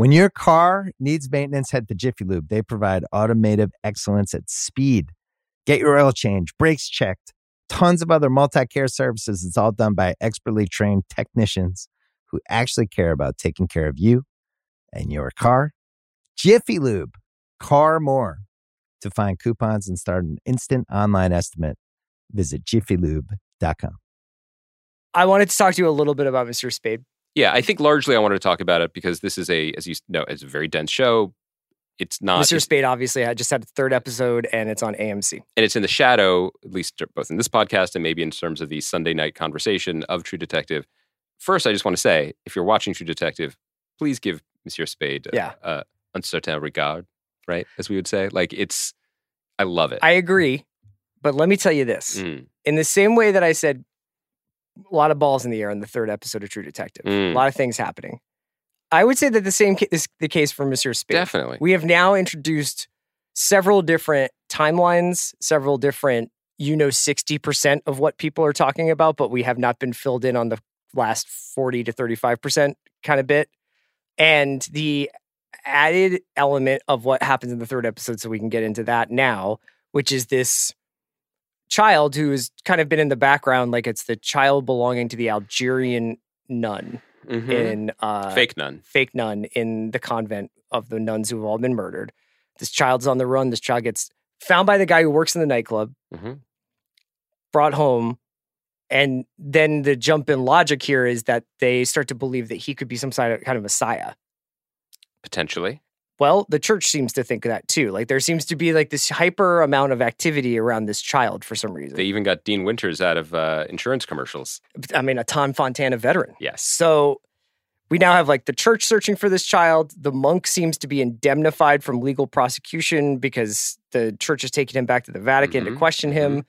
When your car needs maintenance, head to Jiffy Lube. They provide automotive excellence at speed. Get your oil change, brakes checked, tons of other multi care services. It's all done by expertly trained technicians who actually care about taking care of you and your car. Jiffy Lube, car more. To find coupons and start an instant online estimate, visit jiffylube.com. I wanted to talk to you a little bit about Mr. Spade. Yeah, I think largely I wanted to talk about it because this is a, as you know, it's a very dense show. it's not. Mr. Spade obviously I just had a third episode and it's on AMC. and it's in the shadow, at least both in this podcast and maybe in terms of the Sunday night conversation of True Detective. First, I just want to say, if you're watching True Detective, please give Monsieur Spade a, Yeah. a un certain regard, right? As we would say, like it's, I love it. I agree, but let me tell you this: Mm, in the same way that I said, a lot of balls in the air in the third episode of True Detective, Mm. a lot of things happening. I would say that the same ca- is the case for Monsieur Spade. definitely. We have now introduced several different timelines, several different, you know, 60% of what people are talking about, but we have not been filled in on the last 40 to 35% kind of bit. And the added element of what happens in the third episode, so we can get into that now, which is this child who has kind of been in the background, like it's the child belonging to the Algerian nun Mhm. in uh, Fake nun. fake nun in the convent of the nuns who have all been murdered. This child's on the run. This child gets found by the guy who works in the nightclub, hmm brought home. And then the jump in logic here is that they start to believe that he could be some kind of messiah. Potentially. Well, the church seems to think that too. Like there seems to be like this hyper amount of activity around this child for some reason. They even got Dean Winters out of uh, insurance commercials. I mean, a Tom Fontana veteran. Yes. So we now have like the church searching for this child. The monk seems to be indemnified from legal prosecution because the church is taking him back to the Vatican to Mhm, question him.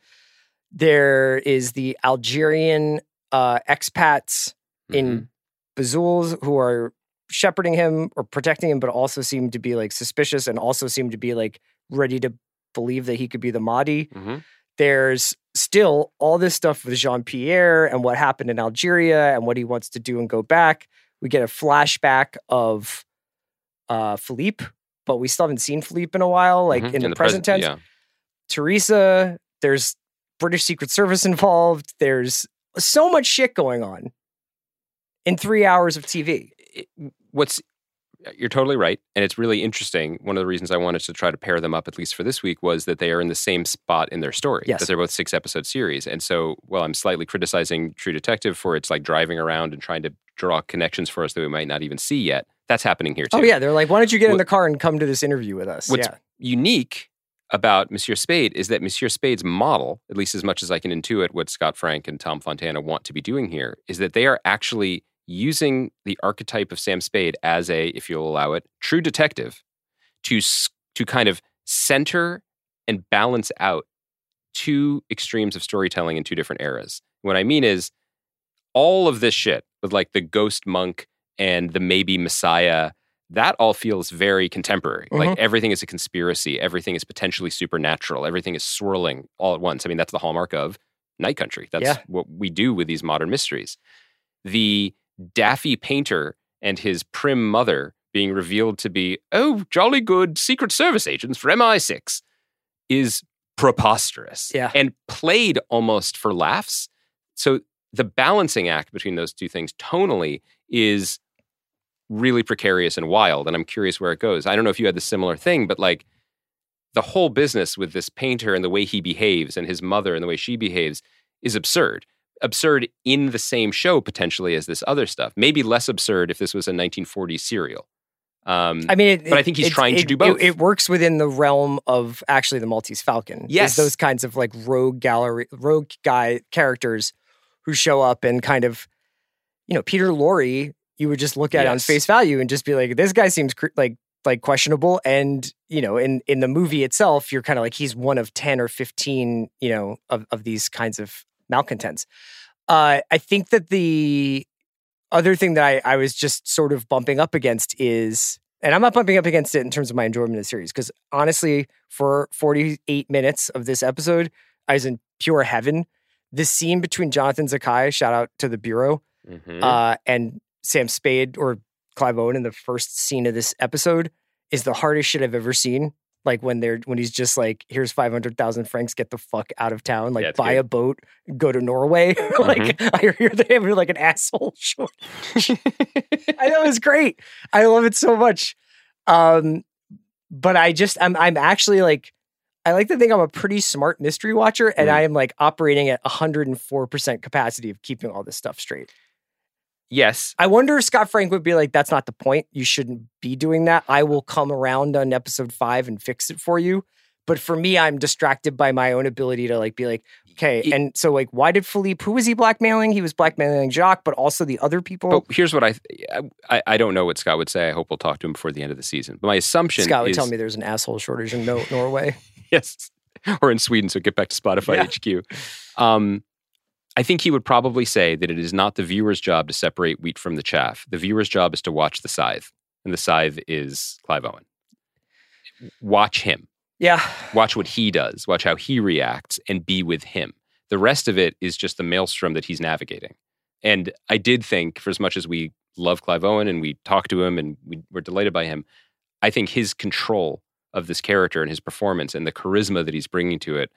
There is the Algerian uh, expats Mhm. in Bozouls who are shepherding him or protecting him, but also seem to be like suspicious and also seem to be like ready to believe that he could be the Mahdi Mhm. there's still all this stuff with Jean Pierre and what happened in Algeria and what he wants to do and go back. We get a flashback of uh, Philippe, but we still haven't seen Philippe in a while, like Mhm. in, the, present, tense. Yeah. Teresa, there's British Secret Service involved. There's so much shit going on in three hours of TV. it- what's uh, you're totally right and it's really interesting one of the reasons i wanted to try to pair them up at least for this week was that they are in the same spot in their story Yes. that they're both six episode series and so well i'm slightly criticizing true detective for its like driving around and trying to draw connections for us that we might not even see yet that's happening here oh, too Oh yeah, they're like, why don't you get in the car and come to this interview with us? What's yeah, unique about Monsieur Spade is that Monsieur Spade's model, at least as much as I can intuit what Scott Frank and Tom Fontana want to be doing here, is that they are actually using the archetype of Sam Spade as a, if you'll allow it, true detective to to kind of center and balance out two extremes of storytelling in two different eras. What I mean is all of this shit with like the ghost monk and the maybe messiah that all feels very contemporary. Like mm-hmm. everything is a conspiracy, everything is potentially supernatural, everything is swirling all at once. I mean, that's the hallmark of Night Country. That's Yeah. what we do with these modern mysteries. The daffy painter and his prim mother being revealed to be, oh, jolly good Secret Service agents for MI6 is preposterous Yeah. and played almost for laughs. So the balancing act between those two things tonally is really precarious and wild. And I'm curious where it goes. I don't know if you had the similar thing, but like the whole business with this painter and the way he behaves and his mother and the way she behaves is absurd. Absurd in the same show potentially as this other stuff. Maybe less absurd if this was a 1940s serial. Um, I mean, it, But I think he's it- trying to do both. It, works within the realm of actually the Maltese Falcon. Yes. those kinds of like rogue gallery, rogue guy characters who show up and kind of, you know, Peter Lorre. You would just look at it on face value and just be like, this guy seems cr- like like questionable. And you know, in in the movie itself, you're kind of like he's one of ten or fifteen, you know, of of these kinds of malcontents. Uh, I think that the other thing that I, I was just sort of bumping up against is, and I'm not bumping up against it in terms of my enjoyment of the series, because honestly, for 48 minutes of this episode, I was in pure heaven. The scene between Jonathan Zaccaï, shout out to the Bureau, mhm. uh, and Sam Spade or Clive Owen in the first scene of this episode is the hardest shit I've ever seen. Like when they're when he's just like, here's five hundred thousand francs, get the fuck out of town, like Yeah, buy good. a boat, go to Norway. like I hear they have like an asshole short. I know it's great. I love it so much. Um, but I just I'm I'm actually like I like to think I'm a pretty smart mystery watcher, and Mm. I am like operating at 104% capacity of keeping all this stuff straight. Yes, I wonder if Scott Frank would be like, "That's not the point. You shouldn't be doing that. I will come around on episode five and fix it for you." But for me, I'm distracted by my own ability to like be like, okay. Y- And so, like, why did Philippe? Who was he blackmailing? He was blackmailing Jacques, but also the other people. but here's what I, I I don't know what Scott would say. I hope we'll talk to him before the end of the season. But my assumption Scott would is tell me there's an asshole shortage in Norway. yes, or in Sweden. So get back to Spotify Yeah. HQ. Um, I think he would probably say that it is not the viewer's job to separate wheat from the chaff. The viewer's job is to watch the scythe, and the scythe is Clive Owen. Watch him. Yeah, Watch what he does. Watch how he reacts, and be with him. The rest of it is just the maelstrom that he's navigating. And I did think, for as much as we love Clive Owen and we talk to him and we, we're delighted by him, I think his control of this character and his performance and the charisma that he's bringing to it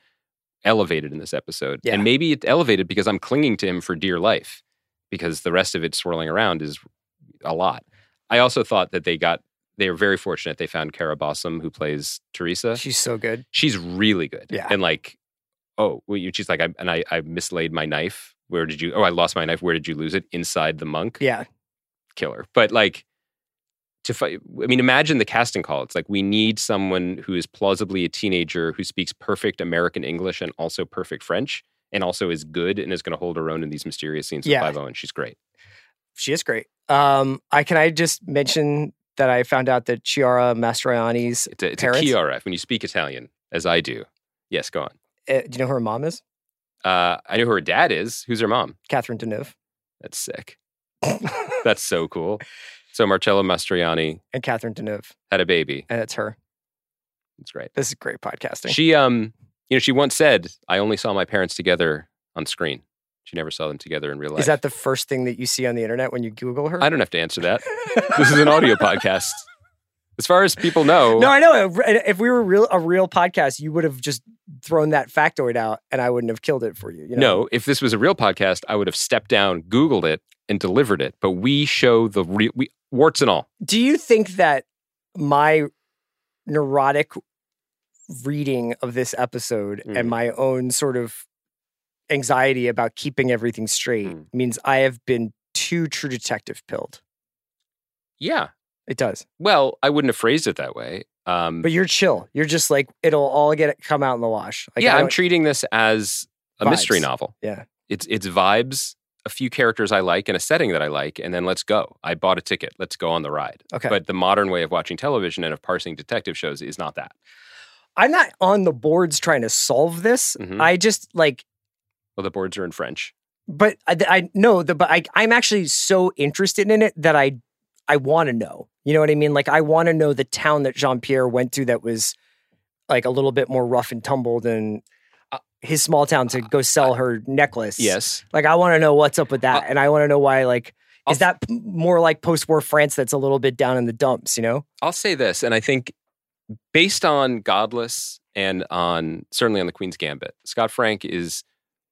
elevated in this episode. Yeah. And maybe it's elevated because I'm clinging to him for dear life because the rest of it swirling around is a lot. I also thought that they got, they were very fortunate they found Cara Bossom, who plays Teresa. she's so good. She's really good. Yeah. And like, oh, well, she's like, I, and I, I mislaid my knife. Where did you, oh, I lost my knife. Where did you lose it? Inside the monk Yeah, killer. But like to fight, I mean, imagine the casting call. It's like we need someone who is plausibly a teenager who speaks perfect American English and also perfect French, and also is good and is going to hold her own in these mysterious scenes Yeah. with Clive Owen. She's great. she is great. Um, I can I just mention that I found out that Chiara Mastroianni's It's a, it's Parents? a RF when you speak Italian, as I do. Yes, go on. uh, do you know who her mom is? Uh, I know who her dad is. Who's her mom? Catherine Deneuve. That's sick. That's so cool. So Marcello Mastroianni and Catherine Deneuve, had a baby. and it's her. It's great. This is great podcasting. She um you know she once said I only saw my parents together on screen. She never saw them together in real life. is that the first thing that you see on the internet when you Google her? I don't have to answer that. this is an audio podcast. As far as people know, No, I know. If we were real a real podcast, you would have just thrown that factoid out, and I wouldn't have killed it for you. you know? no, if this was a real podcast, I would have stepped down, Googled it, and delivered it. But we show the real we warts and all. Do you think that my neurotic reading of this episode Mhm. and my own sort of anxiety about keeping everything straight Mm. means I have been too true detective pilled? Yeah. It does. Well, I wouldn't have phrased it that way. Um, But you're chill. You're just like it'll all get come out in the wash. Like, yeah, I'm treating this as a mystery novel. Yeah. It's it's vibes, a few characters I like, and a setting that I like, and then let's go. I bought a ticket. Let's go on the ride. Okay. But the modern way of watching television and of parsing detective shows is not that. I'm not on the boards trying to solve this. Mhm. I just like Well, the boards are in French. but I, I know the but I I'm actually so interested in it that I I want to know. You know what I mean? Like I want to know the town that Jean Pierre went to that was like a little bit more rough and tumble than Uh, his small town to go sell her necklace. Yes. Like I want to know what's up with that, Uh, and I want to know why. Like, I'll is that more like post-war France that's a little bit down in the dumps? You know? I'll say this, and I think based on Godless and on certainly on the Queen's Gambit, Scott Frank is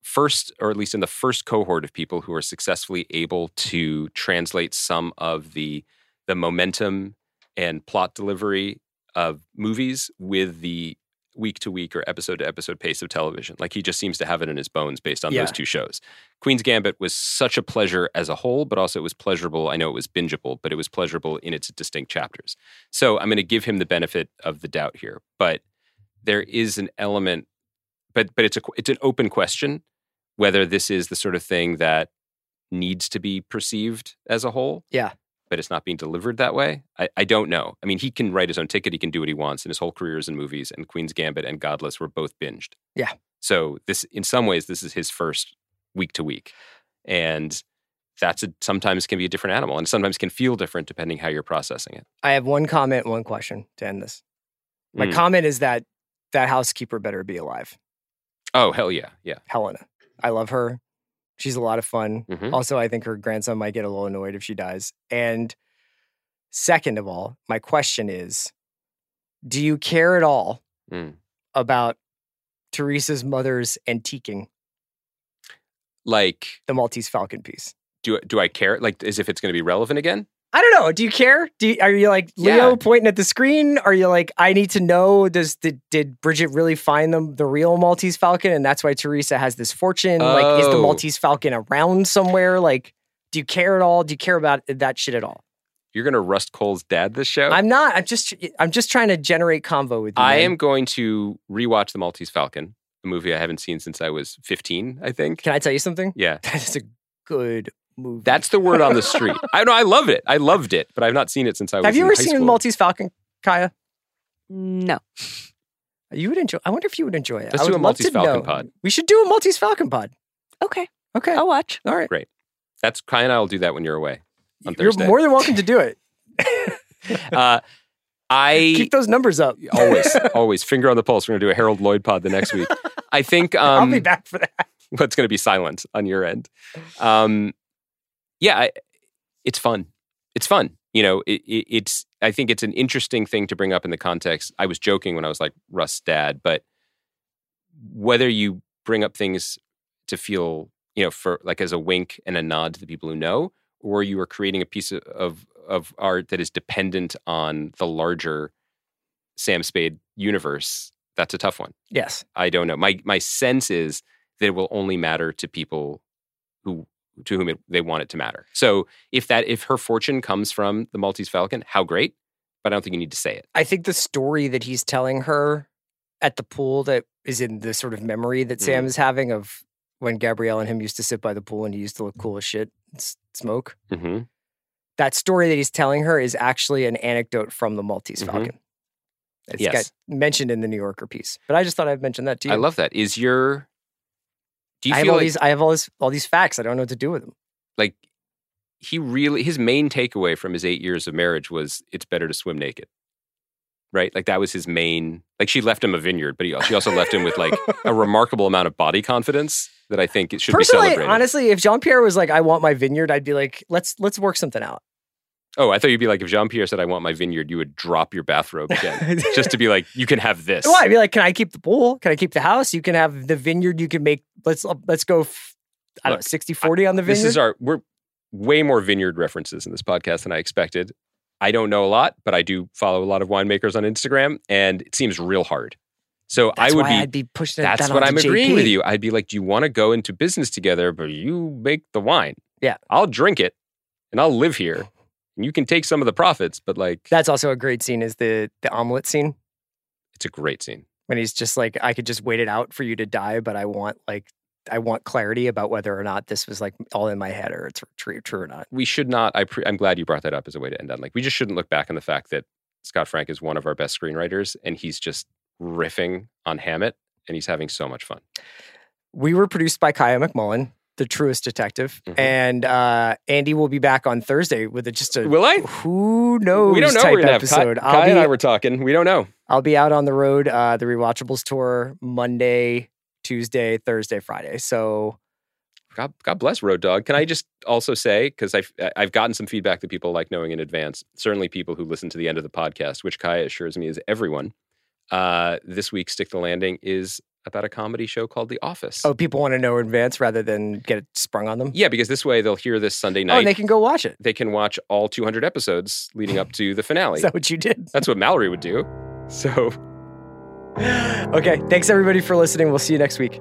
first, or at least in the first cohort of people who are successfully able to translate some of the the momentum and plot delivery of movies with the week to week or episode to episode pace of television. Like he just seems to have it in his bones based on Yeah. those two shows. Queen's Gambit was such a pleasure as a whole, but also it was pleasurable. I know it was bingeable, but it was pleasurable in its distinct chapters. So I'm going to give him the benefit of the doubt here, but there is an element, but but it's a it's an open question whether this is the sort of thing that needs to be perceived as a whole. Yeah. But it's not being delivered that way. I, I don't know. I mean, he can write his own ticket. He can do what he wants, and his whole career is in movies. And Queen's Gambit and Godless were both binged. Yeah. So this, in some ways, this is his first week to week, and that's a, sometimes can be a different animal, and sometimes can feel different depending how you're processing it. I have one comment, one question to end this. My Mm. comment is that that housekeeper better be alive. Oh hell yeah, yeah. Helena. I love her. She's a lot of fun. Mhm. Also, I think her grandson might get a little annoyed if she dies. And second of all, my question is do you care at all Mm. about Teresa's mother's antiquing Like, the Maltese Falcon piece? do do I care? Like, as if it's going to be relevant again? I don't know. Do you care? Do you, are you like Leo Yeah. pointing at the screen? Are you like I need to know? Does did, did Bridget really find them the real Maltese Falcon, and that's why Teresa has this fortune? Like, is the Oh. Maltese Falcon around somewhere? Like, Do you care at all? Do you care about that shit at all? You're gonna Rust Cohle's dad this show. I'm not. I'm just. I'm just trying to generate convo with you. I man. am going to rewatch The Maltese Falcon, a movie I haven't seen since I was 15. I think. Can I tell you something? Yeah, That is a good movie. that's the word on the street. I know I love it. I loved it, but I've not seen it since I was. Have you in ever high seen school. Maltese Falcon, Kaya? No. You would enjoy. I wonder if you would enjoy it. Let's I do a Maltese Falcon know. pod. We should do a Maltese Falcon pod. Okay. Okay. I'll watch. All right. Great. That's Kaya and I will do that when you're away on You're Thursday. more than welcome to do it. uh, I Keep those numbers up. always, always finger on the pulse. We're gonna do a Harold Lloyd pod the next week. I think um, I'll be back for that. what's going to be silent on your end. Um, yeah, I, it's fun. It's fun. You know, it, it, it's. I think it's an interesting thing to bring up in the context. I was joking when I was like Russ' dad, but whether you bring up things to feel, you know, for like as a wink and a nod to the people who know, or you are creating a piece of of, of art that is dependent on the larger Sam Spade universe, that's a tough one. Yes. I don't know. My my sense is that it will only matter to people who to whom it, they want it to matter. So if that if her fortune comes from the Maltese Falcon, how great! But I don't think you need to say it. I think the story that he's telling her at the pool that is in the sort of memory that Sam Mhm. is having of when Gabrielle and him used to sit by the pool and he used to look cool as shit, and smoke. hmm That story that he's telling her is actually an anecdote from the Maltese Mhm. Falcon. It's Yes. got mentioned in the New Yorker piece, but I just thought I'd mention that to you. I love that. Is your do you I have all like, these. I have all this, all these facts. I don't know what to do with them. like he really his main takeaway from his eight years of marriage was it's better to swim naked, right? Like that was his main. Like she left him a vineyard, but he, she also left him with like a remarkable amount of body confidence that I think it should be Personally, celebrated. honestly, if Jean Pierre was like, "I want my vineyard," I'd be like, "Let's let's work something out." Oh, I thought you'd be like, if Jean Pierre said, I want my vineyard, you would drop your bathrobe again. just to be like, you can have this. Well, I'd be like, "Can I keep the pool? Can I keep the house? You can have the vineyard. You can make. Let's uh, let's go. f- I don't know, Look, 60 40 on the vineyard. This is our, we're way more vineyard references in this podcast than I expected. I don't know a lot, but I do follow a lot of winemakers on Instagram, and it seems real hard. So That's I would be, I'd be pushing. that's that what I'm agreeing with you. I'd be like, do you want to go into business together, but you make the wine? Yeah. I'll drink it and I'll live here. And you can take some of the profits, but like, That's also a great scene. Is the the omelet scene it's a great scene. when he's just like, "I could just wait it out for you to die, but I want like." I want clarity about whether or not this was like all in my head or it's true, true or not. we should not. I pre, I'm glad you brought that up as a way to end on. Like, we just shouldn't look back on the fact that Scott Frank is one of our best screenwriters, and he's just riffing on Hammett, and he's having so much fun. We were produced by Kaya McMullen, the truest detective, Mhm. and uh, Andy will be back on Thursday with a, just a Will I? who knows we don't know. type We're gonna Kai, episode. Kai be and I were talking. We don't know. I'll be out on the road, uh, the Rewatchables tour Monday, Tuesday, Thursday, Friday. So God, God bless Road Dog. Can I just also say because I've I've gotten some feedback that people like knowing in advance. Certainly, people who listen to the end of the podcast, which Kaya assures me is everyone. Uh, this week, Stick the Landing is about a comedy show called The Office. oh, people want to know in advance rather than get it sprung on them. Yeah, because this way they'll hear this Sunday Oh, night. and they can go watch it. they can watch all 200 episodes leading up to the finale. Is that what you did? That's what Mallory would do. So, Okay. Thanks everybody for listening. We'll see you next week.